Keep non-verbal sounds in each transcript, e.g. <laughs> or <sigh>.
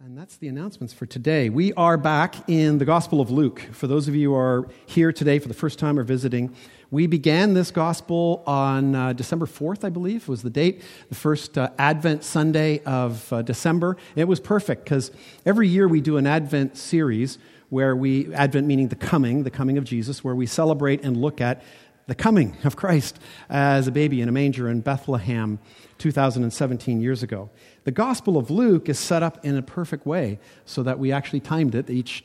And that's the announcements for today. We are back in the Gospel of Luke. For those of you who are here today for the first time or visiting, we began this Gospel on uh, December 4th, I believe, was the date, the first uh, Advent Sunday of uh, December. it was perfect because every year we do an Advent series where we, Advent meaning the coming, the coming of Jesus, where we celebrate and look at the coming of Christ as a baby in a manger in Bethlehem 2017 years ago. The Gospel of Luke is set up in a perfect way so that we actually timed it. Each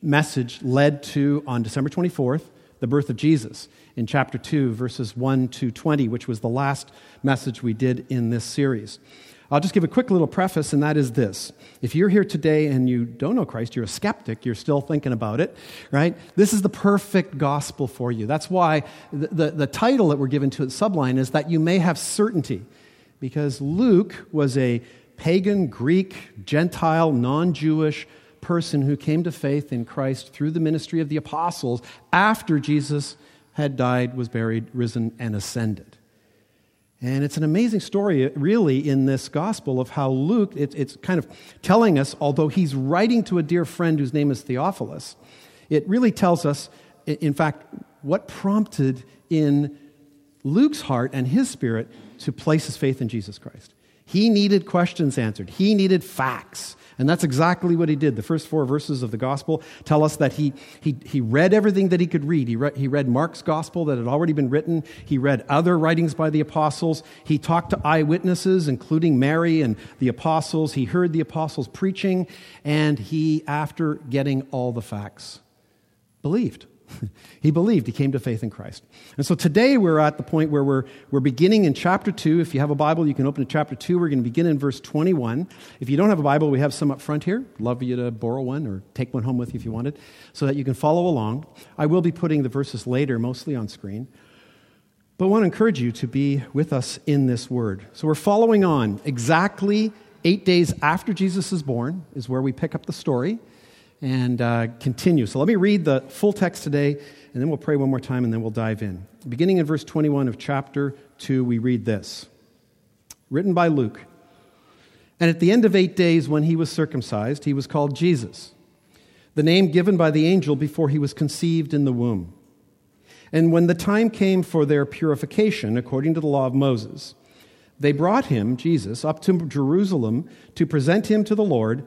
message led to, on December 24th, the birth of Jesus in chapter 2, verses 1 to 20, which was the last message we did in this series. I'll just give a quick little preface, and that is this. If you're here today and you don't know Christ, you're a skeptic, you're still thinking about it, right? This is the perfect gospel for you. That's why the, the, the title that we're given to it, subline, is that you may have certainty. Because Luke was a pagan, Greek, Gentile, non Jewish person who came to faith in Christ through the ministry of the apostles after Jesus had died, was buried, risen, and ascended. And it's an amazing story, really, in this gospel of how Luke, it, it's kind of telling us, although he's writing to a dear friend whose name is Theophilus, it really tells us, in fact, what prompted in Luke's heart and his spirit to place his faith in Jesus Christ. He needed questions answered, he needed facts. And that's exactly what he did. The first four verses of the gospel tell us that he, he, he read everything that he could read. He, read. he read Mark's gospel that had already been written. He read other writings by the apostles. He talked to eyewitnesses, including Mary and the apostles. He heard the apostles preaching. And he, after getting all the facts, believed. <laughs> he believed. He came to faith in Christ. And so today we're at the point where we're, we're beginning in chapter 2. If you have a Bible, you can open to chapter 2. We're going to begin in verse 21. If you don't have a Bible, we have some up front here. Love you to borrow one or take one home with you if you wanted, so that you can follow along. I will be putting the verses later, mostly on screen. But I want to encourage you to be with us in this word. So we're following on. Exactly eight days after Jesus is born is where we pick up the story and uh, continue. So let me read the full text today, and then we'll pray one more time, and then we'll dive in. Beginning in verse 21 of chapter 2, we read this Written by Luke. And at the end of eight days, when he was circumcised, he was called Jesus, the name given by the angel before he was conceived in the womb. And when the time came for their purification, according to the law of Moses, they brought him, Jesus, up to Jerusalem to present him to the Lord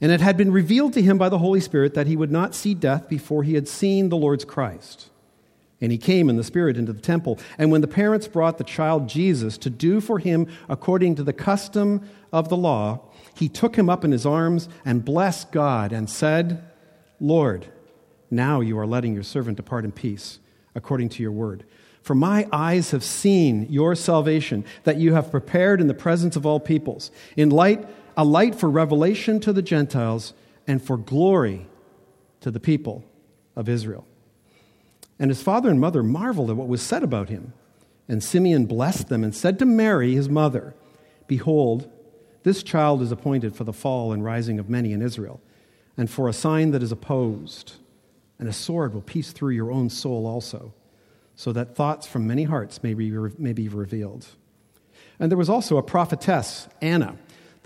And it had been revealed to him by the Holy Spirit that he would not see death before he had seen the Lord's Christ. And he came in the Spirit into the temple. And when the parents brought the child Jesus to do for him according to the custom of the law, he took him up in his arms and blessed God and said, Lord, now you are letting your servant depart in peace according to your word. For my eyes have seen your salvation that you have prepared in the presence of all peoples, in light a light for revelation to the Gentiles and for glory to the people of Israel. And his father and mother marveled at what was said about him. And Simeon blessed them and said to Mary, his mother, Behold, this child is appointed for the fall and rising of many in Israel, and for a sign that is opposed. And a sword will pierce through your own soul also, so that thoughts from many hearts may be, may be revealed. And there was also a prophetess, Anna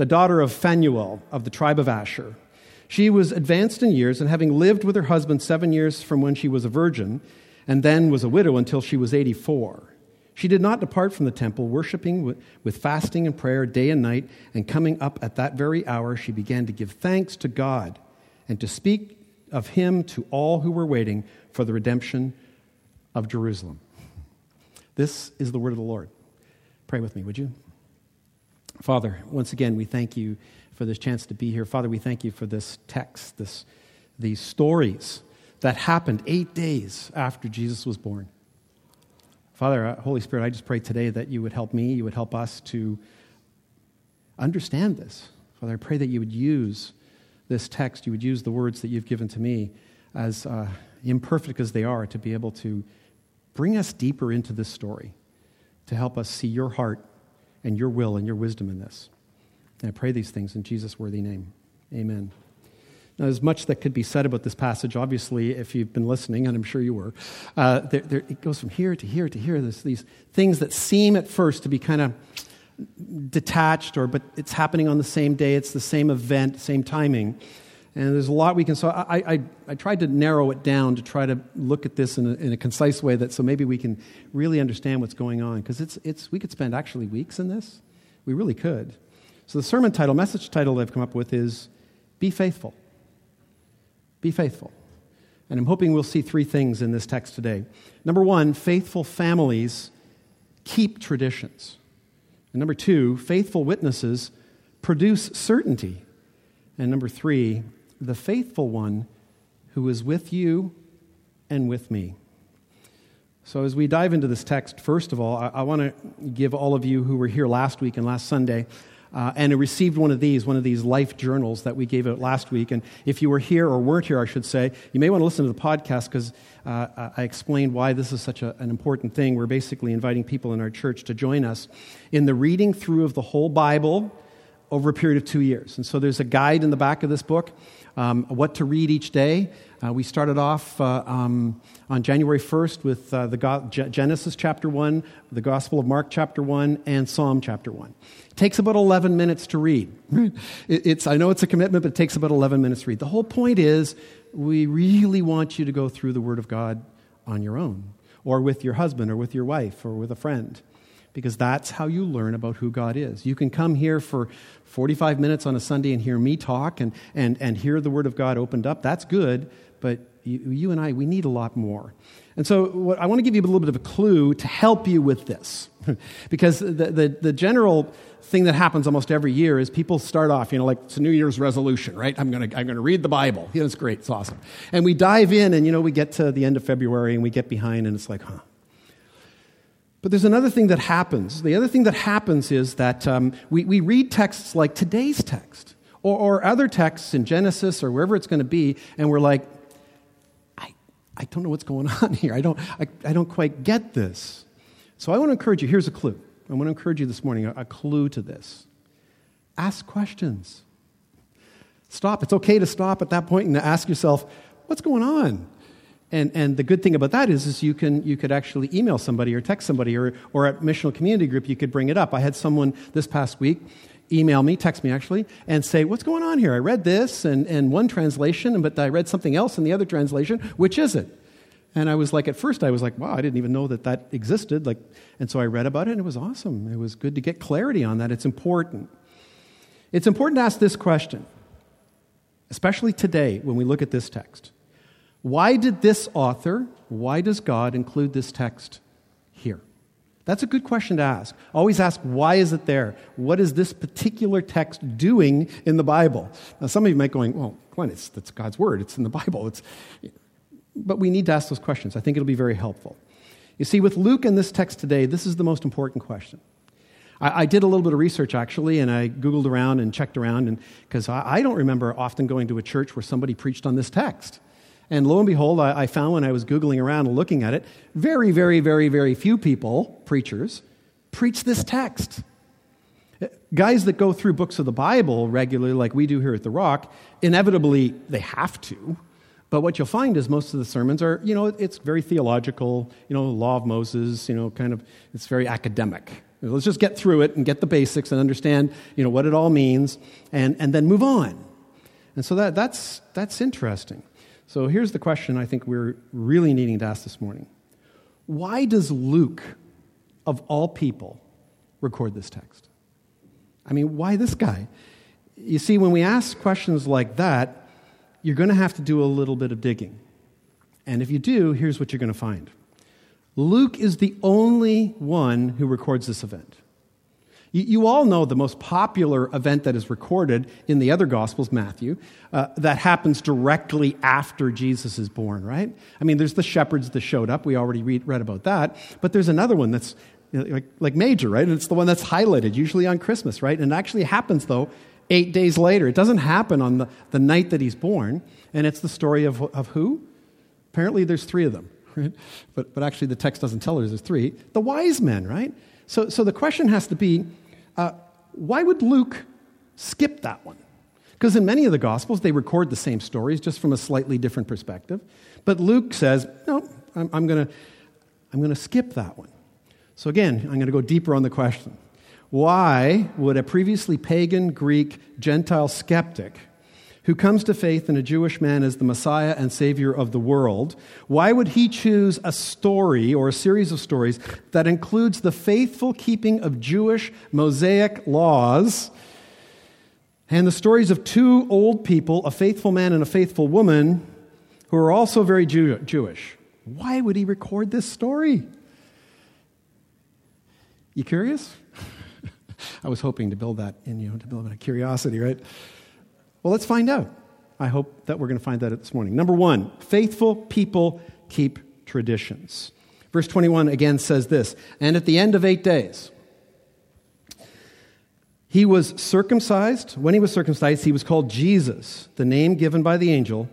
the daughter of Phanuel of the tribe of Asher. She was advanced in years, and having lived with her husband seven years from when she was a virgin, and then was a widow until she was 84. She did not depart from the temple, worshiping with fasting and prayer day and night, and coming up at that very hour, she began to give thanks to God and to speak of him to all who were waiting for the redemption of Jerusalem. This is the word of the Lord. Pray with me, would you? Father, once again, we thank you for this chance to be here. Father, we thank you for this text, this, these stories that happened eight days after Jesus was born. Father, uh, Holy Spirit, I just pray today that you would help me, you would help us to understand this. Father, I pray that you would use this text, you would use the words that you've given to me as, uh, imperfect as they are, to be able to bring us deeper into this story, to help us see your heart and your will and your wisdom in this. And I pray these things in Jesus' worthy name. Amen. Now, there's much that could be said about this passage. Obviously, if you've been listening, and I'm sure you were, uh, there, there, it goes from here to here to here. There's these things that seem at first to be kind of detached, or but it's happening on the same day. It's the same event, same timing. And there's a lot we can. So I, I, I tried to narrow it down to try to look at this in a, in a concise way that so maybe we can really understand what's going on because it's, it's we could spend actually weeks in this. We really could. So the sermon title, message title I've come up with is "Be Faithful." Be faithful. And I'm hoping we'll see three things in this text today. Number one, faithful families keep traditions. And number two, faithful witnesses produce certainty. And number three, the faithful one who is with you and with me. So, as we dive into this text, first of all, I, I want to give all of you who were here last week and last Sunday uh, and received one of these, one of these life journals that we gave out last week. And if you were here or weren't here, I should say, you may want to listen to the podcast because uh, I explained why this is such a, an important thing. We're basically inviting people in our church to join us in the reading through of the whole Bible over a period of two years. And so there's a guide in the back of this book, um, what to read each day. Uh, we started off uh, um, on January 1st with uh, the Go- Genesis chapter 1, the Gospel of Mark chapter 1, and Psalm chapter 1. It takes about 11 minutes to read. <laughs> it, it's, I know it's a commitment, but it takes about 11 minutes to read. The whole point is we really want you to go through the Word of God on your own, or with your husband, or with your wife, or with a friend because that's how you learn about who God is. You can come here for 45 minutes on a Sunday and hear me talk and, and, and hear the Word of God opened up. That's good, but you, you, and I, we need a lot more. And so what, I want to give you a little bit of a clue to help you with this. <laughs> because the, the, the, general thing that happens almost every year is people start off, you know, like it's a New Year's resolution, right? I'm going to I'm gonna read the Bible. Know, it's great, it's awesome. And we dive in, and, you know, we get to the end of February and we get behind, and it's like, huh. But there's another thing that happens. The other thing that happens is that um, we, we read texts like today's text or, or other texts in Genesis or wherever it's going to be, and we're like, I I don't know what's going <laughs> on here. I don't, I, I don't quite get this. So I want to encourage you. Here's a clue. I want to encourage you this morning a, a clue to this. Ask questions. Stop. It's okay to stop at that point and ask yourself, what's going on? And, and the good thing about that is, is you, can, you could actually email somebody or text somebody, or, or at Missional Community Group, you could bring it up. I had someone this past week email me, text me actually, and say, What's going on here? I read this and, and one translation, but I read something else in the other translation. Which is it? And I was like, at first, I was like, wow, I didn't even know that that existed. Like, and so I read about it, and it was awesome. It was good to get clarity on that. It's important. It's important to ask this question, especially today when we look at this text. Why did this author, why does God include this text here? That's a good question to ask. Always ask, why is it there? What is this particular text doing in the Bible? Now, some of you might be going, well, Glenn, it's, that's God's word. It's in the Bible. It's, but we need to ask those questions. I think it'll be very helpful. You see, with Luke and this text today, this is the most important question. I, I did a little bit of research, actually, and I Googled around and checked around, and because I, I don't remember often going to a church where somebody preached on this text. And lo and behold, I, I found when I was Googling around and looking at it, very, very, very, very few people, preachers, preach this text. Guys that go through books of the Bible regularly, like we do here at The Rock, inevitably they have to. But what you'll find is most of the sermons are, you know, it's very theological, you know, law of Moses, you know, kind of, it's very academic. Let's just get through it and get the basics and understand, you know, what it all means and, and then move on. And so that, that's, that's interesting. So here's the question I think we're really needing to ask this morning Why does Luke, of all people, record this text? I mean, why this guy? You see, when we ask questions like that, you're going to have to do a little bit of digging. And if you do, here's what you're going to find Luke is the only one who records this event. You, all know the most popular event that is recorded in the other Gospels, Matthew, uh, that happens directly after Jesus is born, right? I mean, there's the shepherds that showed up. We already read, read about that. But there's another one that's you know, like, like major, right? And it's the one that's highlighted, usually on Christmas, right? And it actually happens, though, eight days later. It doesn't happen on the, the night that he's born. And it's the story of, of who? Apparently, there's three of them, <laughs> right? But, but actually, the text doesn't tell us there's three. The wise men, right? So, so the question has to be uh, why would Luke skip that one? Because in many of the Gospels, they record the same stories just from a slightly different perspective. But Luke says, no, I'm, I'm going to I'm going to skip that one. So again, I'm going to go deeper on the question. Why would a previously pagan, Greek, Gentile skeptic who comes to faith in a Jewish man as the Messiah and Savior of the world, why would he choose a story or a series of stories that includes the faithful keeping of Jewish Mosaic laws and the stories of two old people, a faithful man and a faithful woman, who are also very Jew- Jewish? Why would he record this story? You curious? <laughs> I was hoping to build that in you, to build a curiosity, right? Well, let's find out. I hope that we're going to find that this morning. Number one, faithful people keep traditions. Verse 21 again says this And at the end of eight days, he was circumcised. When he was circumcised, he was called Jesus, the name given by the angel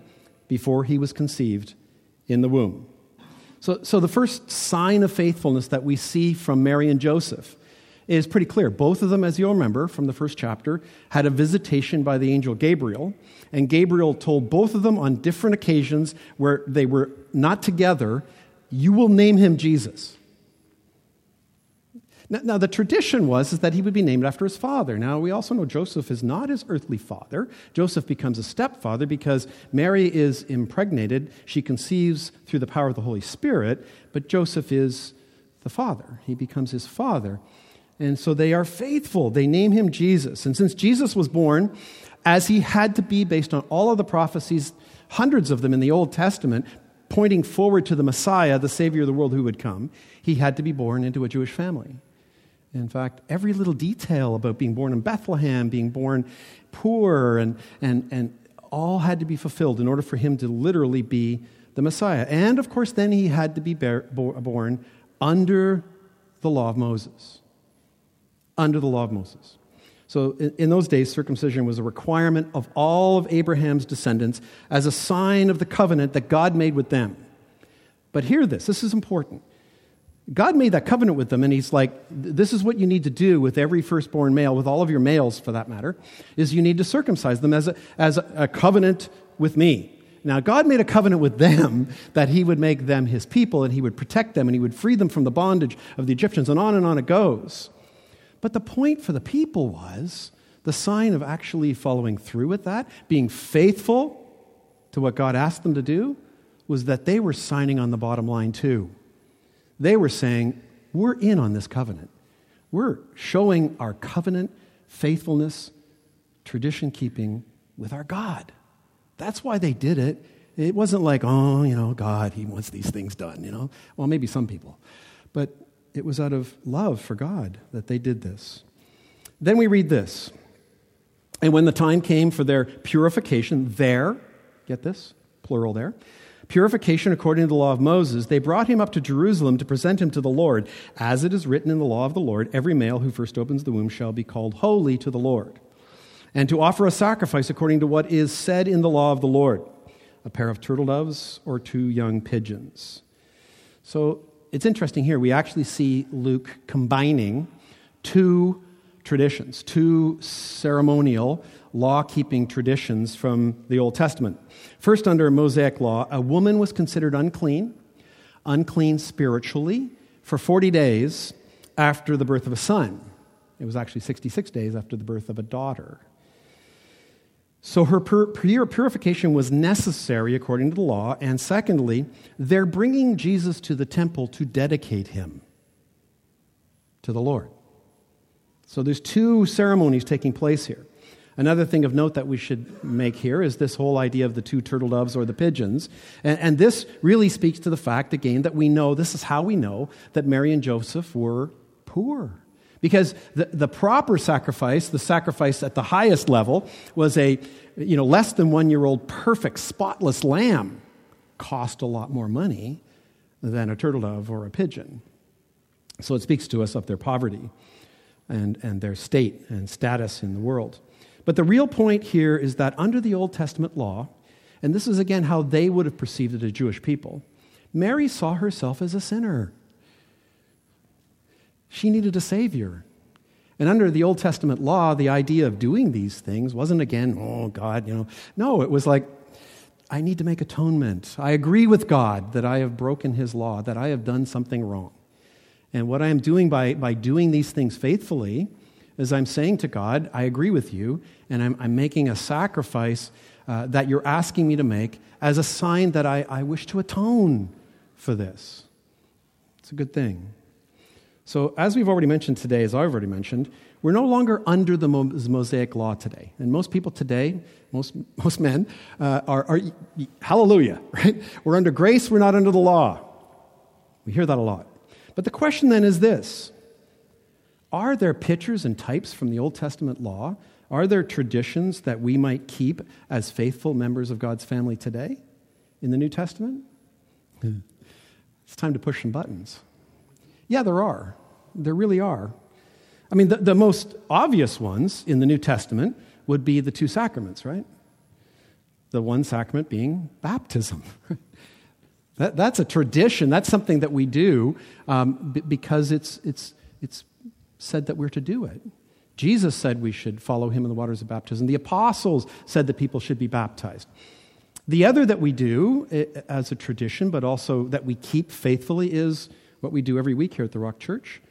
before he was conceived in the womb. So, so the first sign of faithfulness that we see from Mary and Joseph is pretty clear. Both of them, as you'll remember from the first chapter, had a visitation by the angel Gabriel. And Gabriel told both of them on different occasions where they were not together, You will name him Jesus. Now, now, the tradition was is that he would be named after his father. Now, we also know Joseph is not his earthly father. Joseph becomes a stepfather because Mary is impregnated. She conceives through the power of the Holy Spirit, but Joseph is the father. He becomes his father. And so they are faithful. They name him Jesus. And since Jesus was born, as he had to be based on all of the prophecies, hundreds of them in the Old Testament, pointing forward to the Messiah, the Savior of the world who would come, he had to be born into a Jewish family. In fact, every little detail about being born in Bethlehem, being born poor, and, and, and all had to be fulfilled in order for him to literally be the Messiah. And of course, then he had to be born under the law of Moses under the law of Moses. So, in, in, those days, circumcision was a requirement of all of Abraham's descendants as a sign of the covenant that God made with them. But hear this this is important. God made that covenant with them, and He's like, this is what you need to do with every firstborn male, with all of your males for that matter, is you need to circumcise them as a, as a covenant with me. Now, God made a covenant with them <laughs> that He would make them His people, and He would protect them, and He would free them from the bondage of the Egyptians, and on and on it goes. But the point for the people was the sign of actually following through with that, being faithful to what God asked them to do, was that they were signing on the bottom line too. They were saying, We're in on this covenant. We're showing our covenant faithfulness, tradition keeping with our God. That's why they did it. It wasn't like, oh, you know, God, He wants these things done, you know. Well, maybe some people. But it was out of love for God that they did this. Then we read this. And when the time came for their purification, there, get this, plural there, purification according to the law of Moses, they brought him up to Jerusalem to present him to the Lord. As it is written in the law of the Lord, every male who first opens the womb shall be called holy to the Lord. And to offer a sacrifice according to what is said in the law of the Lord a pair of turtle doves or two young pigeons. So it's interesting here. We actually see Luke combining two traditions, two ceremonial law keeping traditions from the Old Testament. First, under Mosaic law, a woman was considered unclean, unclean spiritually, for 40 days after the birth of a son. It was actually 66 days after the birth of a daughter. So her pur- purification was necessary according to the law. And secondly, they're bringing Jesus to the temple to dedicate him to the Lord. So there's two ceremonies taking place here. Another thing of note that we should make here is this whole idea of the two turtle doves or the pigeons. And, and, this really speaks to the fact, again, that we know this is how we know that Mary and Joseph were poor. Because the, the proper sacrifice, the sacrifice at the highest level, was a you know, less than one year old perfect, spotless lamb, cost a lot more money than a turtle dove or a pigeon. So it speaks to us of their poverty and, and their state and status in the world. But the real point here is that under the Old Testament law, And this is again how they would have perceived it as Jewish people. Mary saw herself as a sinner. She needed a Savior. And under the Old Testament law, the idea of doing these things wasn't again, oh, God, you know. No, it was like, I need to make atonement. I agree with God that I have broken his law, that I have done something wrong. And what I am doing by, by doing these things faithfully is I'm saying to God, I agree with you, and I'm, I'm making a sacrifice uh, that you're asking me to make as a sign that I, I wish to atone for this. It's a good thing. So, as we've already mentioned today, as I've already mentioned, we're no longer under the Mosaic law today. And most people today, most, <laughs> most men, uh, are, are, hallelujah, <laughs> right? We're under grace, we're not under the law. We hear that a lot. But the question then is this Are there pictures and types from the Old Testament law? Are there traditions that we might keep as faithful members of God's family today in the New Testament? It's time to push some buttons. Yeah, there are. There really are. I mean, the, the most obvious ones in the New Testament would be the two sacraments, right? The one sacrament being baptism. <laughs> that, that's a tradition. That's something that we do um, b- because it's, it's, it's said that we're to do it. Jesus said we should follow him in the waters of baptism. The apostles said that people should be baptized. The other that we do eh, as a tradition, but also that we keep faithfully, is what we do every week here at the Rock Church.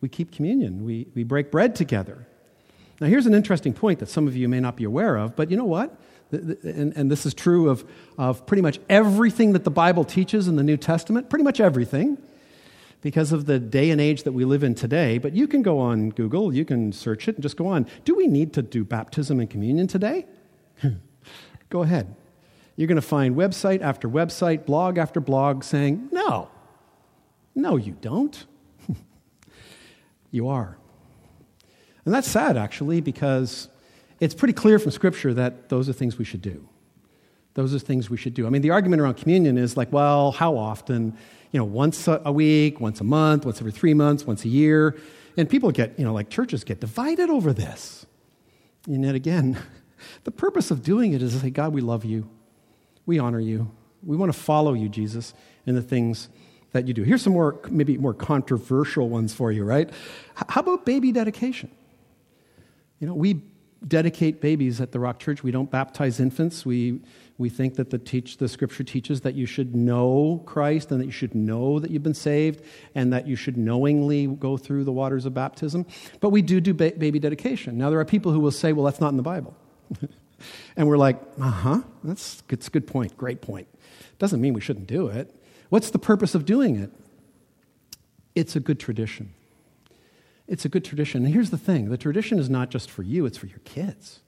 We keep communion, we, we break bread together. Now, here's an interesting point that some of you may not be aware of, but you know what? And, and this is true of, of pretty much everything that the Bible teaches in the New Testament, pretty much everything, because of the day and age that we live in today. But you can go on Google, you can search it, and just go on. Do we need to do baptism and communion today? <laughs> go ahead. You're going to find website after website, blog after blog saying, no, no, you don't. <laughs> you are. And that's sad, actually, because it's pretty clear from Scripture that those are things we should do. Those are things we should do. I mean, the argument around communion is like, well, how often? You know, once a week, once a month, once every three months, once a year. And people get, you know, like churches get divided over this. And yet again, <laughs> the purpose of doing it is to say, God, we love you. We honor you. We want to follow you, Jesus, in the things that you do. Here's some more, maybe more controversial ones for you, right? How about baby dedication? You know, we dedicate babies at the Rock Church. We don't baptize infants. We, we think that the, teach, the scripture teaches that you should know Christ and that you should know that you've been saved and that you should knowingly go through the waters of baptism. But we do do ba- baby dedication. Now, there are people who will say, well, that's not in the Bible. <laughs> and we're like, uh huh, that's, that's a good point, great point. Doesn't mean we shouldn't do it. What's the purpose of doing it? It's a good tradition. It's a good tradition. And here's the thing the tradition is not just for you, it's for your kids.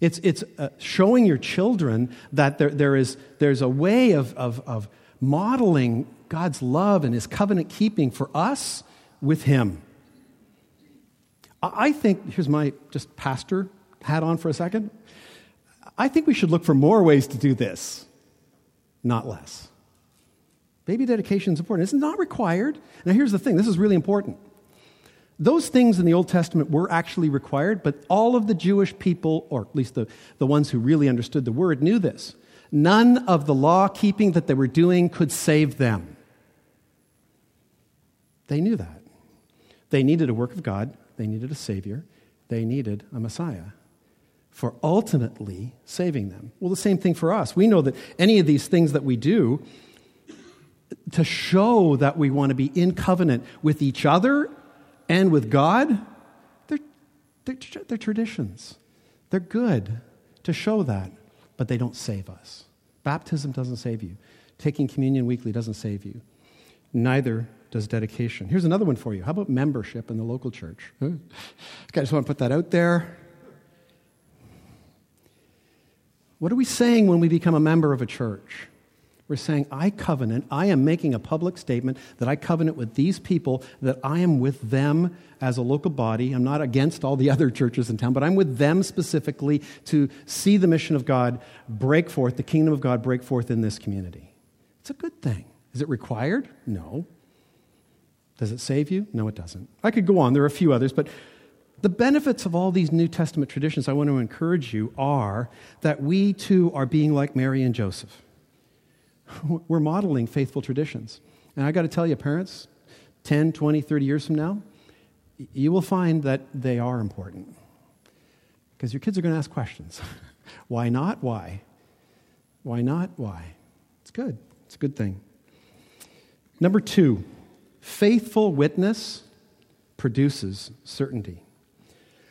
It's, it's uh, showing your children that there, there is, there's a way of, of, of modeling God's love and his covenant keeping for us with him. I think, here's my just pastor hat on for a second. I think we should look for more ways to do this, not less. Baby dedication is important. It's not required. Now, here's the thing this is really important. Those things in the Old Testament were actually required, but all of the Jewish people, or at least the, the ones who really understood the word, knew this. None of the law keeping that they were doing could save them. They knew that. They needed a work of God, they needed a Savior, they needed a Messiah for ultimately saving them. Well, the same thing for us. We know that any of these things that we do, to show that we want to be in covenant with each other and with God, they're, they're, they're traditions. They're good to show that, but they don't save us. Baptism doesn't save you. Taking communion weekly doesn't save you. Neither does dedication. Here's another one for you. How about membership in the local church? <laughs> I just want to put that out there. What are we saying when we become a member of a church? We're saying, I covenant, I am making a public statement that I covenant with these people, that I am with them as a local body. I'm not against all the <laughs> other churches in town, but I'm with them specifically to see the mission of God break forth, the kingdom of God break forth in this community. It's a good thing. Is it required? No. Does it save you? No, it doesn't. I could go on. There are a few others, but The benefits of all these New Testament traditions, I want to encourage you, are that we too are being like Mary and Joseph. <laughs> We're modeling faithful traditions. And I got to tell you, parents, 10, 20, 30 years from now, you will find that they are important. Because your kids are going to ask questions. <laughs> Why not? Why? Why not? Why? It's good. It's a good thing. Number two, faithful witness produces certainty.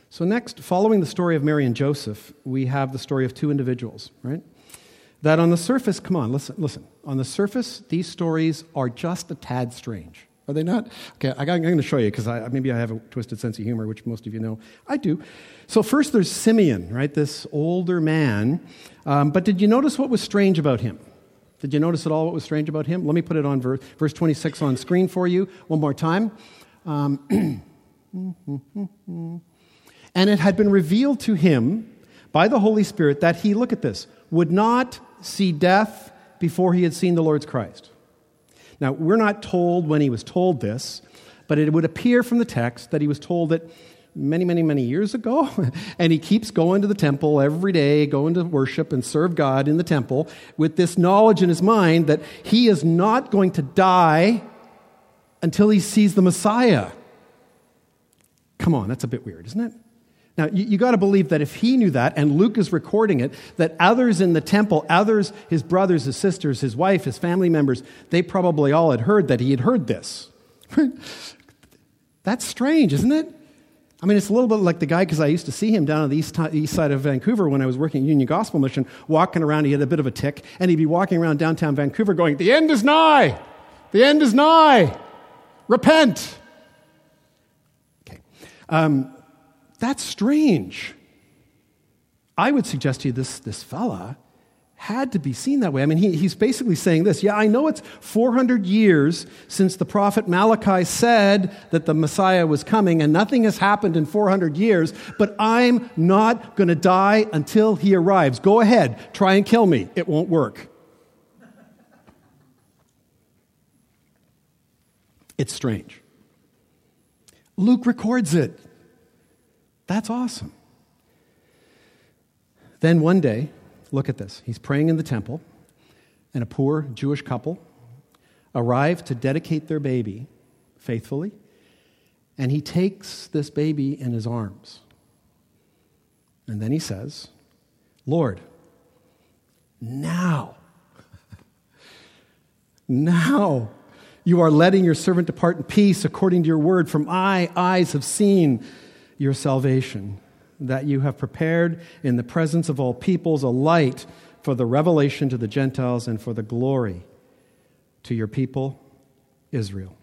So, next, following the story of Mary and Joseph, we have the story of two individuals, right? That on the surface, come on, listen, listen. On the surface, these stories are just a tad strange. Are they not? Okay, I am going to show you because maybe I have a twisted sense of humor, which most of you know. I do. So, first there's Simeon, right? This older man. Um, but did you notice what was strange about him? Did you notice at all what was strange about him? Let me put it on verse, verse 26 on screen for you one more time. Um, <clears throat> and it had been revealed to him by the Holy Spirit that he, look at this, would not see death before he had seen the Lord's Christ. Now, we're not told when he was told this, but it would appear from the text that he was told it many, many, many years ago. <laughs> and he keeps going to the temple every day, going to worship and serve God in the temple with this knowledge in his mind that he is not going to die until he sees the Messiah. Come on, that's a bit weird, isn't it? Now, you, you got to believe that if he knew that, and Luke is recording it, that others in the temple, others, his brothers, his sisters, his wife, his family members, they probably all had heard that he had heard this. <laughs> That's strange, isn't it? I mean, it's a little bit like the guy, because I used to see him down on the east, east side of Vancouver when I was working at Union Gospel Mission, walking around. He had a bit of a tick, and he'd be walking around downtown Vancouver going, The end is nigh! The end is nigh! Repent! Okay. Um, that's strange. I would suggest to you this, this fella had to be seen that way. I mean, he, he's basically saying this Yeah, I know it's 400 years since the prophet Malachi said that the Messiah was coming, and nothing has happened in 400 years, but I'm not going to die until he arrives. Go ahead, try and kill me. It won't work. It's strange. Luke records it. That's awesome. Then one day, look at this. He's praying in the temple, and a poor Jewish couple arrive to dedicate their baby faithfully, and he takes this baby in his arms. And then he says, Lord, now, now you are letting your servant depart in peace according to your word, from my eyes have seen your salvation, that you have prepared in the presence of all peoples a light for the revelation to the Gentiles and for the glory to your people, Israel.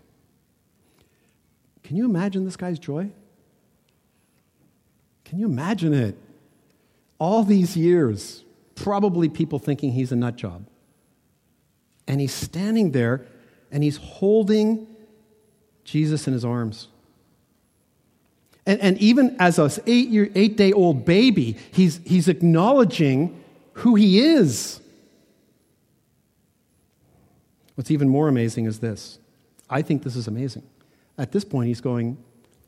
Can you imagine this guy's joy? Can you imagine it? All these years, probably people thinking he's a nut job. And he's standing there and he's holding Jesus in his arms. And, and even as an eight, year, eight day old baby, he's, he's acknowledging who he is. What's even more amazing is this. I think this is amazing. At this point, he's going,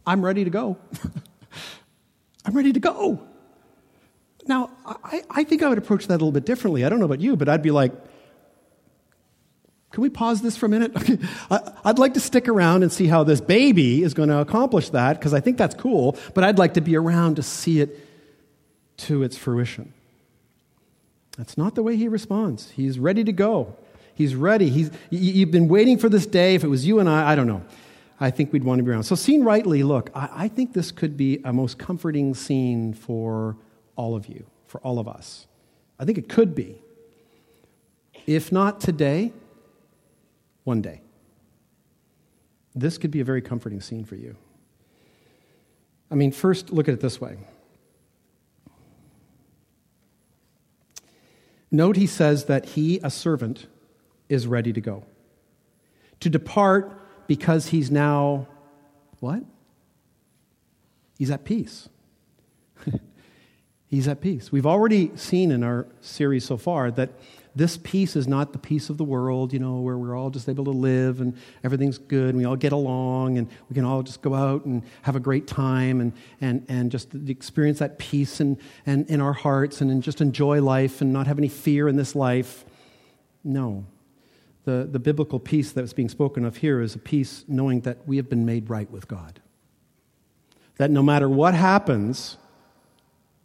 I'm ready to go. <laughs> I'm ready to go. Now, I, I think I would approach that a little bit differently. I don't know about you, but I'd be like, can we pause this for a minute? <laughs> I'd like to stick around and see how this baby is going to accomplish that because I think that's cool, but I'd like to be around to see it to its fruition. That's not the way he responds. He's ready to go. He's ready. He's, you've been waiting for this day. If it was you and I, I don't know. I think we'd want to be around. So, seen rightly, look, I, I think this could be a most comforting scene for all of you, for all of us. I think it could be. If not today, one day. This could be a very comforting scene for you. I mean, first, look at it this way. Note he says that he, a servant, is ready to go. To depart because he's now, what? He's at peace. <laughs> he's at peace. We've already seen in our series so far that this peace is not the peace of the world, you know, where we're all just able to live and everything's good and we all get along and we can all just go out and have a great time and, and, and just experience that peace and, and in our hearts and, and just enjoy life and not have any fear in this life. No. The, the biblical peace that's being spoken of here is a peace knowing that we have been made right with God. That no matter what happens,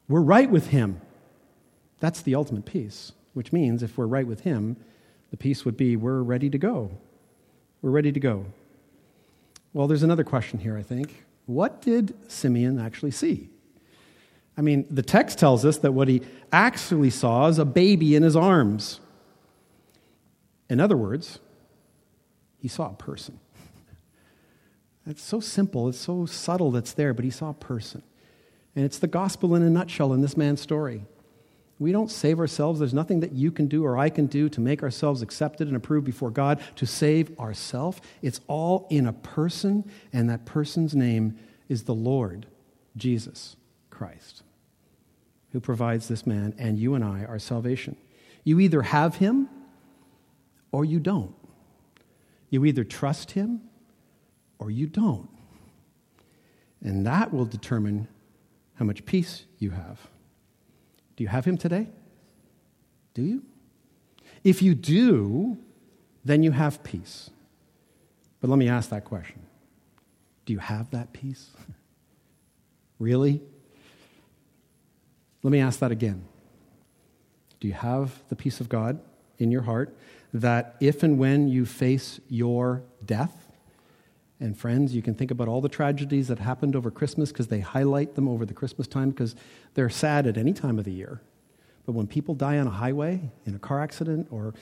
we're right with Him. That's the ultimate peace, which means if we're right with Him, the peace would be we're ready to go. We're ready to go. Well, there's another question here, I think. What did Simeon actually see? I mean, the text tells us that what he actually saw is a baby in his arms. In other words, he saw a person. It's so simple, it's so subtle that's there, but he saw a person. And it's the gospel in a nutshell in this man's story. We don't save ourselves. There's nothing that you can do or I can do to make ourselves accepted and approved before God to save ourselves. It's all in a person, and that person's name is the Lord Jesus Christ, who provides this man and you and I our salvation. You either have him or you don't. You either trust him or you don't. And that will determine how much peace you have. Do you have him today? Do you? If you do, then you have peace. But let me ask that question Do you have that peace? <laughs> really? Let me ask that again. Do you have the peace of God in your heart that if and when you face your death, and friends, you can think about all the tragedies that happened over Christmas because they highlight them over the Christmas time because they're sad at any time of the year. But when people die on a highway, in a car accident, or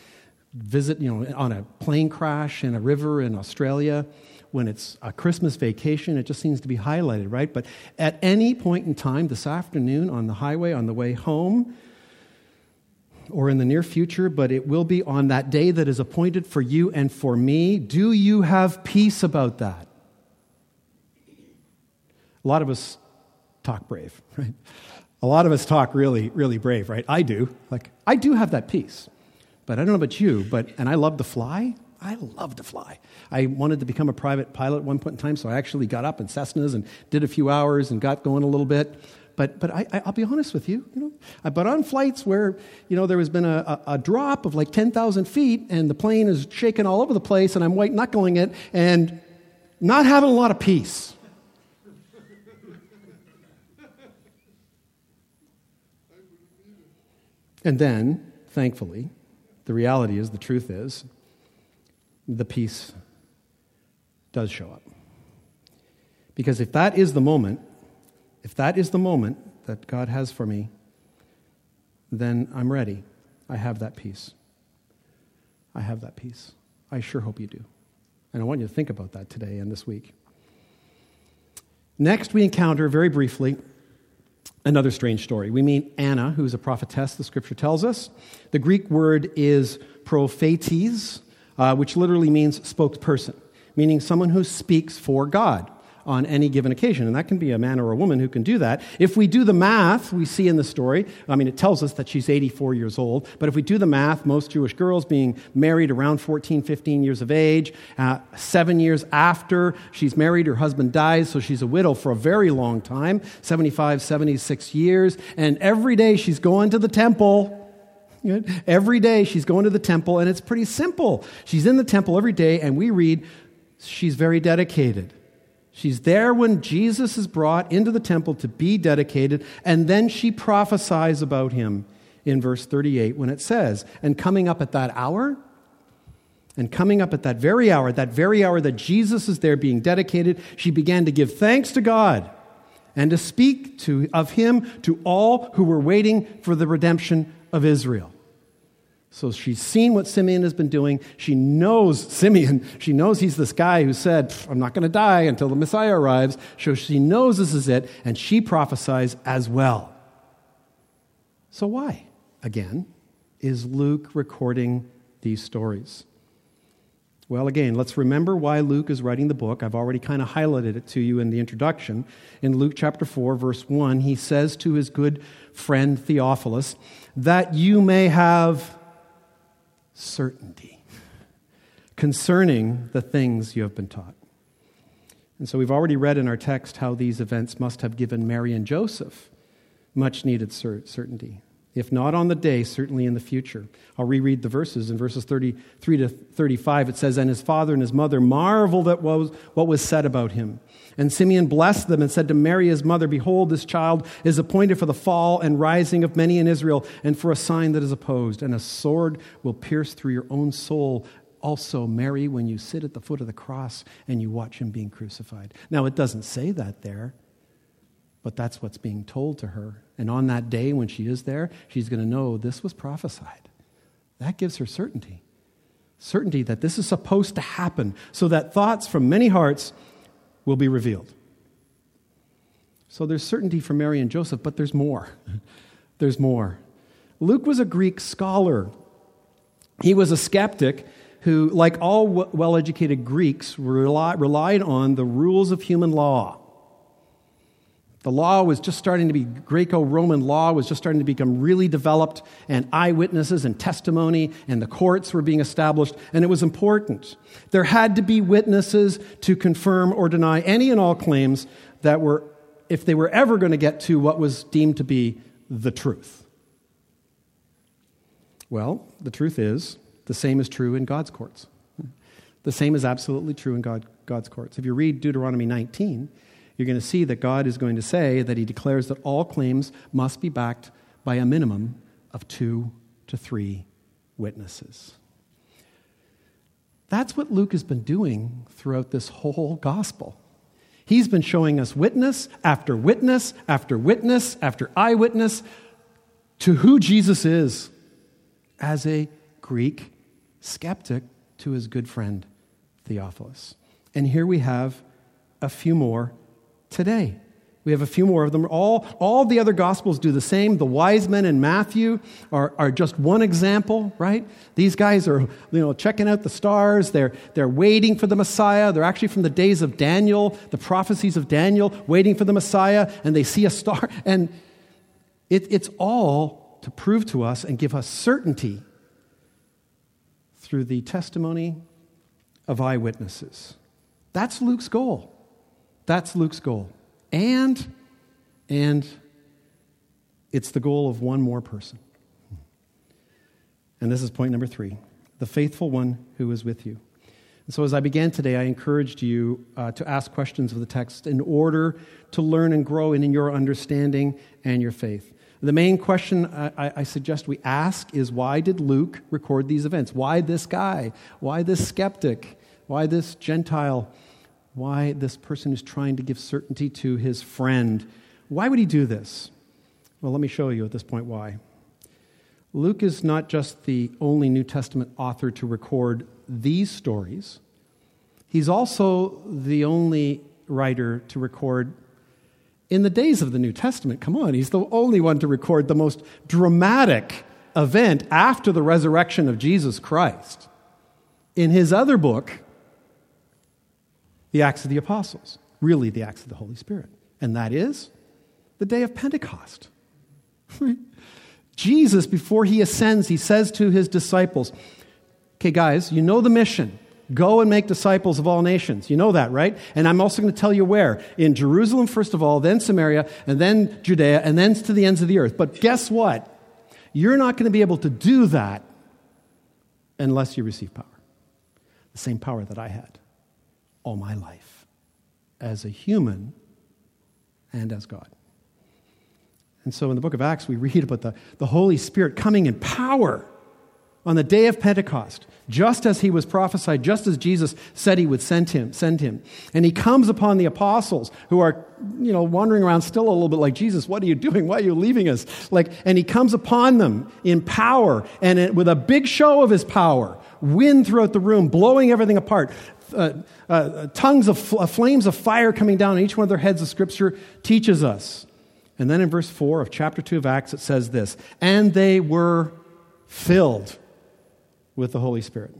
visit, you know, on a plane crash in a river in Australia, when it's a Christmas vacation, it just seems to be highlighted, right? But at any point in time this afternoon on the highway on the way home, or in the near future, but it will be on that day that is appointed for you and for me. Do you have peace about that? A lot of us talk brave, <laughs> right? A lot of us talk really, really brave, right? I do. Like, I do have that peace. But I don't know about you, but, and I love to fly. I love to fly. I wanted to become a private pilot at one point in time, so I actually got up in Cessnas and did a few hours and got going a little bit. But, but I, will be honest with you, you know, but on flights where, you know, there has been a, a, a drop of like 10,000 feet and the plane is shaking all over the place and I'm white knuckling it and not having a lot of peace. And then, thankfully, the reality is, the truth is, the peace does show up. Because if that is the moment if that is the moment that God has for me, then I'm ready. I have that peace. I have that peace. I sure hope you do. And I want you to think about that today and this week. Next, we encounter, very briefly, another strange story. We meet Anna, who's a prophetess, the scripture tells us. The Greek word is prophetes, uh, which literally means spokesperson, meaning someone who speaks for God on any given occasion. And that can be a man or a woman who can do that. If we do the math, we see in the story, I mean, it tells us that she's 84 years old, but if we do the math, most Jewish girls being married around 14, 15 years of age, uh, seven years after she's married, her husband dies, so she's a widow for a very long time 75, 76 years. And every day she's going to the temple. Every day she's going to the temple, and it's pretty simple. She's in the temple every day, and we read she's very dedicated. She's there when Jesus is brought into the temple to be dedicated, and then she prophesies about him in verse 38 when it says, And coming up at that hour, and coming up at that very hour, that very hour that Jesus is there being dedicated, she began to give thanks to God and to speak to, of him to all who were waiting for the redemption of Israel. So she's seen what Simeon has been doing. She knows Simeon. She knows he's this guy who said, I'm not going to die until the Messiah arrives. So she knows this is it, and she prophesies as well. So, why, again, is Luke recording these stories? Well, again, let's remember why Luke is writing the book. I've already kind of highlighted it to you in the introduction. In Luke chapter 4, verse 1, he says to his good friend Theophilus, that you may have certainty concerning the things you have been taught. And so we've already read in our text how these events must have given Mary and Joseph much needed certainty. If not on the day, certainly in the future. I'll reread the verses. In verses 33 to 35, it says, And his father and his mother marveled at what was, what was said about him. And Simeon blessed them and said to Mary, his mother, Behold, this child is appointed for the fall and rising of many in Israel, and for a sign that is opposed. And a sword will pierce through your own soul also, Mary, when you sit at the foot of the cross and you watch him being crucified. Now, it doesn't say that there, but that's what's being told to her. And on that day when she is there, she's going to know this was prophesied. That gives her certainty. Certainty that this is supposed to happen so that thoughts from many hearts will be revealed. So there's certainty for Mary and Joseph, but there's more. <laughs> there's more. Luke was a Greek scholar. He was a skeptic who, like all well educated Greeks, relied on the rules of human law. The law was just starting to be, Greco Roman law was just starting to become really developed, and eyewitnesses and testimony and the courts were being established, and it was important. There had to be witnesses to confirm or deny any and all claims that were, if they were ever going to get to what was deemed to be the truth. Well, the truth is, the same is true in God's courts. The same is absolutely true in God, God's courts. If you read Deuteronomy 19, you're going to see that God is going to say that He declares that all claims must be backed by a minimum of two to three witnesses. That's what Luke has been doing throughout this whole gospel. He's been showing us witness after witness after witness after eyewitness to who Jesus is as a Greek skeptic to his good friend Theophilus. And here we have a few more today. We have a few more of them. All, all the other gospels do the same. The wise men in Matthew are, are just one example, right? These guys are you know, checking out the stars. They're, they're waiting for the Messiah. They're actually from the days of Daniel, the prophecies of Daniel, waiting for the Messiah, and they see a star. <laughs> And it, it's all to prove to us and give us certainty through the testimony of eyewitnesses. That's Luke's goal. That's Luke's goal. And, and it's the goal of one more person. And this is point number three the faithful one who is with you. And so, as I began today, I encouraged you uh, to ask questions of the text in order to learn and grow in your understanding and your faith. The main question I, I, suggest we ask is why did Luke record these events? Why this guy? Why this skeptic? Why this Gentile? Why this person is trying to give certainty to his friend? Why would he do this? Well, let me show you at this point why. Luke is not just the only New Testament author to record these stories, he's also the only writer to record in the days of the New Testament, come on, he's the only one to record the most dramatic event after the resurrection of Jesus Christ. In his other book, the Acts of the Apostles, really the Acts of the Holy Spirit, and that is the day of Pentecost. <laughs> Jesus, before he ascends, he says to his disciples, Okay, guys, you know the mission. Go and make disciples of all nations. You know that, right? And I'm also going to tell you where. In Jerusalem, first of all, then Samaria, and then Judea, and then to the ends of the earth. But guess what? You're not going to be able to do that unless you receive power. The same power that I had all my life as a human and as God. And so in the book of Acts, we read about the, the Holy Spirit coming in power on the day of Pentecost, just as he was prophesied, just as Jesus said he would send him, send him. And he comes upon the apostles who are, you know, wandering around still a little bit like, Jesus, what are you doing? Why are you leaving us? Like, and he comes upon them in power and it, with a big show of his power, wind throughout the room, blowing everything apart. Uh, uh, tongues of fl- uh, flames of fire coming down on each one of their heads, the scripture teaches us. And then in verse 4 of chapter 2 of Acts, it says this And they were filled with the Holy Spirit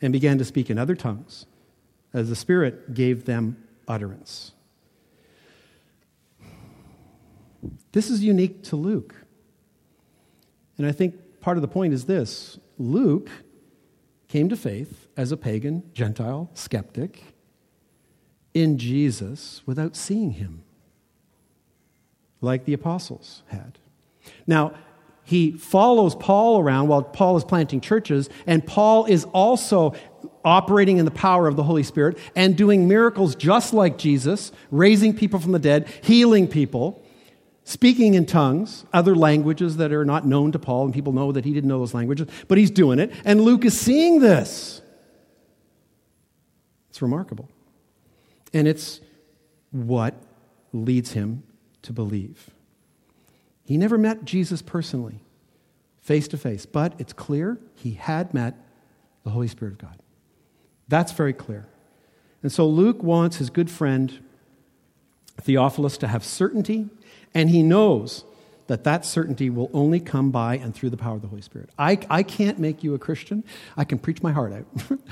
and began to speak in other tongues as the Spirit gave them utterance. This is unique to Luke. And I think part of the point is this Luke came to faith as a pagan, Gentile, skeptic in Jesus without seeing him, like the apostles had. Now, he follows Paul around while Paul is planting churches, and Paul is also operating in the power of the Holy Spirit and doing miracles just like Jesus, raising people from the dead, healing people, speaking in tongues, other languages that are not known to Paul, and people know that he didn't know those languages, but he's doing it. And Luke is seeing this. It's remarkable. And it's what leads him to believe. He never met Jesus personally, face to face, but it's clear he had met the Holy Spirit of God. That's very clear. And so Luke wants his good friend Theophilus to have certainty, and he knows that that certainty will only come by and through the power of the Holy Spirit. I, I can't make you a Christian. I can preach my heart out.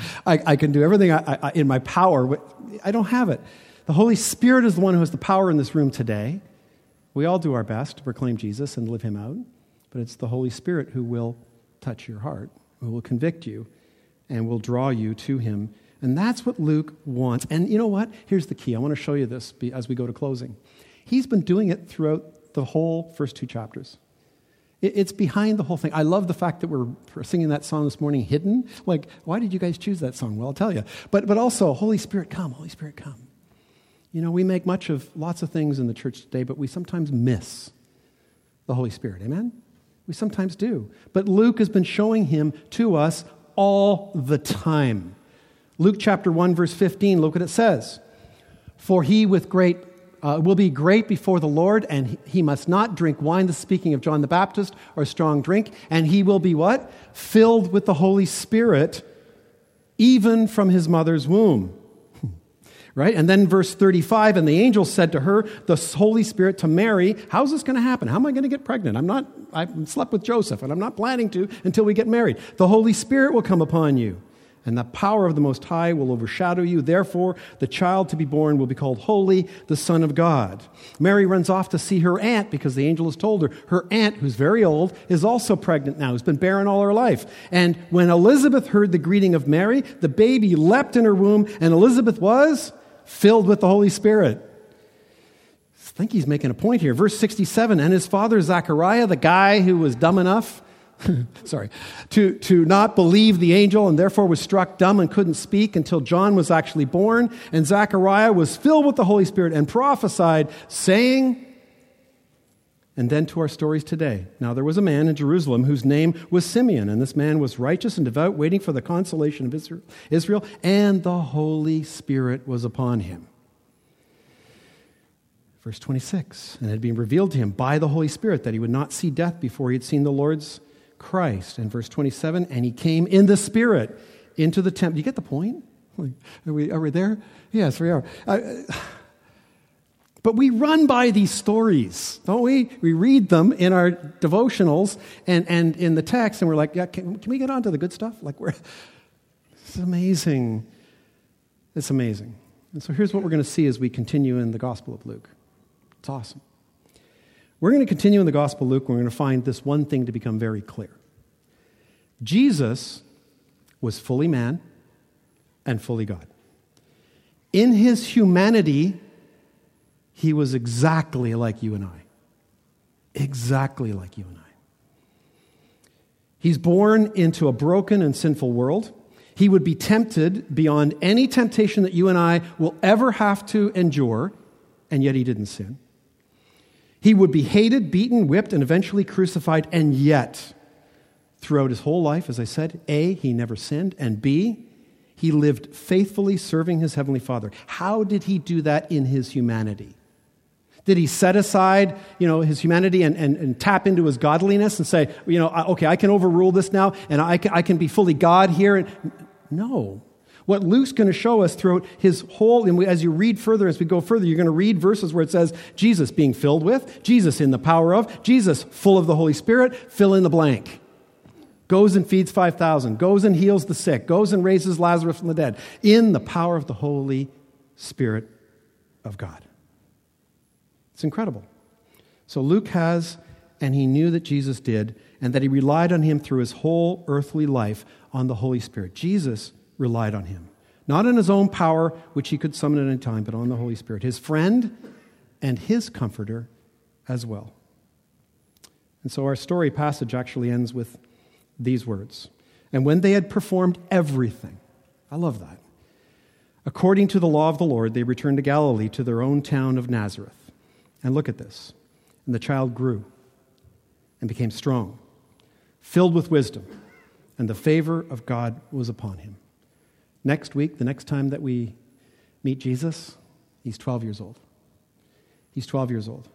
<laughs> I, I, can do everything I, I, in my power. I don't have it. The Holy Spirit is the one who has the power in this room today. We all do our best to proclaim Jesus and live him out, but it's the Holy Spirit who will touch your heart, who will convict you, and will draw you to him. And that's what Luke wants. And you know what? Here's the key. I want to show you this as we go to closing. He's been doing it throughout the whole first two chapters. It's behind the whole thing. I love the fact that we're singing that song this morning, Hidden. Like, why did you guys choose that song? Well, I'll tell you. But, but also, Holy Spirit, come, Holy Spirit, come. You know, we make much of lots of things in the church today, but we sometimes miss the Holy Spirit. Amen? We sometimes do. But Luke has been showing him to us all the time. Luke chapter 1, verse 15, look what it says. For he with great uh, will be great before the Lord, and he must not drink wine, the speaking of John the Baptist, or strong drink, and he will be what? Filled with the Holy Spirit, even from his mother's womb <laughs> right? And then verse 35, and the angel said to her, the Holy Spirit to Mary, how's this going to happen? How am I going to get pregnant? I'm not, I slept with Joseph, and I'm not planning to until we get married. The Holy Spirit will come upon you, and the power of the Most High will overshadow you. Therefore, the child to be born will be called Holy, the Son of God. Mary runs off to see her aunt because the angel has told her. Her aunt, who's very old, is also pregnant now, who's been barren all her life. And when Elizabeth heard the greeting of Mary, the baby leapt in her womb, and Elizabeth was filled with the Holy Spirit. I think he's making a point here. Verse 67 And his father Zechariah, the guy who was dumb enough, <laughs> sorry, to, to not believe the angel and therefore was struck dumb and couldn't speak until John was actually born. And Zechariah was filled with the Holy Spirit and prophesied, saying, and then to our stories today. Now, there was a man in Jerusalem whose name was Simeon, and this man was righteous and devout, waiting for the consolation of Israel, and the Holy Spirit was upon him. Verse 26 And it had been revealed to him by the Holy Spirit that he would not see death before he had seen the Lord's Christ. And verse 27 And he came in the Spirit into the temple. You get the point? Are we, are we there? Yes, we are. Uh, <sighs> but we run by these stories, don't we? We read them in our devotionals and, and in the text, and we're like, yeah, can, can we get on to the good stuff? Like, we're, <laughs> it's amazing. It's amazing. And so here's what we're going to see as we continue in the Gospel of Luke. It's awesome. We're going to continue in the Gospel of Luke. We're going to find this one thing to become very clear Jesus was fully man and fully God. In his humanity, he was exactly like you and I. Exactly like you and I. He's born into a broken and sinful world. He would be tempted beyond any temptation that you and I will ever have to endure, and yet he didn't sin. He would be hated, beaten, whipped, and eventually crucified, and yet, throughout his whole life, as I said, A, he never sinned, and B, he lived faithfully serving his heavenly Father. How did he do that in his humanity? Did he set aside, you know, his humanity and, and, and tap into his godliness and say, you know, okay, I can overrule this now and I can, I can be fully God here? And, No. What Luke's going to show us throughout his whole, and as you read further, as we go further, you're going to read verses where it says Jesus being filled with, Jesus in the power of, Jesus full of the Holy Spirit, fill in the blank. Goes and feeds 5,000, goes and heals the sick, goes and raises Lazarus from the dead, in the power of the Holy Spirit of God. It's incredible. So Luke has, and he knew that Jesus did, and that he relied on him through his whole earthly life, on the Holy Spirit. Jesus relied on him, not on his own power, which he could summon at any time, but on the Holy Spirit, his friend and his comforter as well. And so our story passage actually ends with these words. And when they had performed everything, I love that. According to the law of the Lord, they returned to Galilee, to their own town of Nazareth. And look at this. And the child grew and became strong, filled with wisdom, and the favor of God was upon him. Next week, the next time that we meet Jesus, he's 12 years old. He's 12 years old.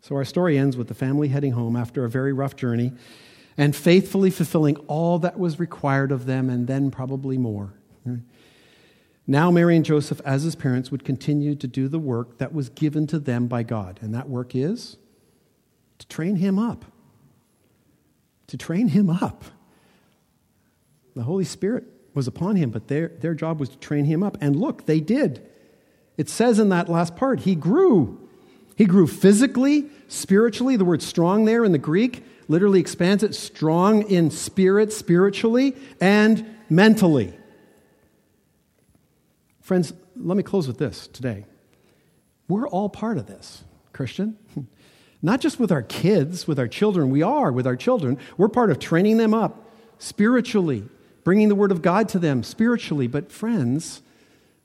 So our story ends with the family heading home after a very rough journey and faithfully fulfilling all that was required of them and then probably more. Now, Mary and Joseph, as his parents, would continue to do the work that was given to them by God. And that work is to train him up. To train him up. The Holy Spirit was upon him, but their, their job was to train him up. And look, they did. It says in that last part, he grew. He grew physically, spiritually. The word strong there in the Greek literally expands it strong in spirit, spiritually, and mentally. Friends, let me close with this today. We're all part of this, Christian. <laughs> Not just with our kids, with our children. We are with our children. We're part of training them up spiritually, bringing the Word of God to them spiritually. But, friends,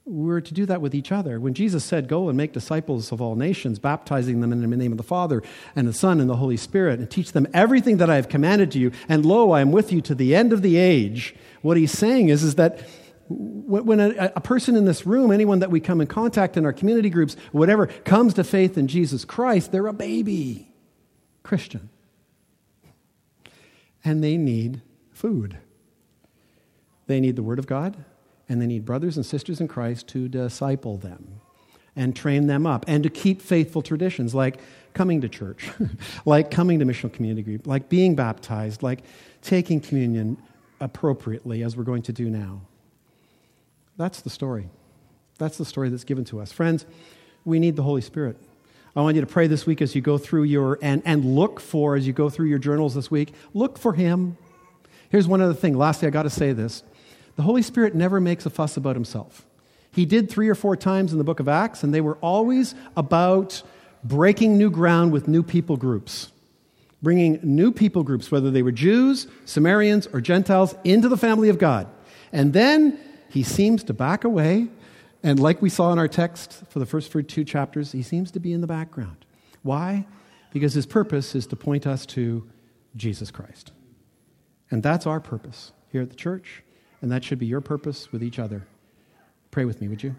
we're to do that with each other. When Jesus said, Go and make disciples of all nations, baptizing them in the name of the Father and the Son and the Holy Spirit, and teach them everything that I have commanded to you, and lo, I am with you to the end of the age, what he's saying is, is that when a, a, person in this room, anyone that we come in contact in our community groups, whatever, comes to faith in Jesus Christ, they're a baby Christian. And they need food. They need the Word of God, and they need brothers and sisters in Christ to disciple them and train them up and to keep faithful traditions like coming to church, <laughs> like coming to missional community group, like being baptized, like taking communion appropriately, as we're going to do now. That's the story. That's the story that's given to us. Friends, we need the Holy Spirit. I want you to pray this week as you go through your, and, and look for, as you go through your journals this week, look for Him. Here's one other thing. Lastly, I got to say this the Holy Spirit never makes a fuss about Himself. He did three or four times in the book of Acts, and they were always about breaking new ground with new people groups. Bringing new people groups, whether they were Jews, Samaritans, or Gentiles, into the family of God. And then he seems to back away. And like we saw in our text for the first two chapters, he seems to be in the background. Why? Because his purpose is to point us to Jesus Christ. And that's our purpose here at the church, and that should be your purpose with each other. Pray with me, would you?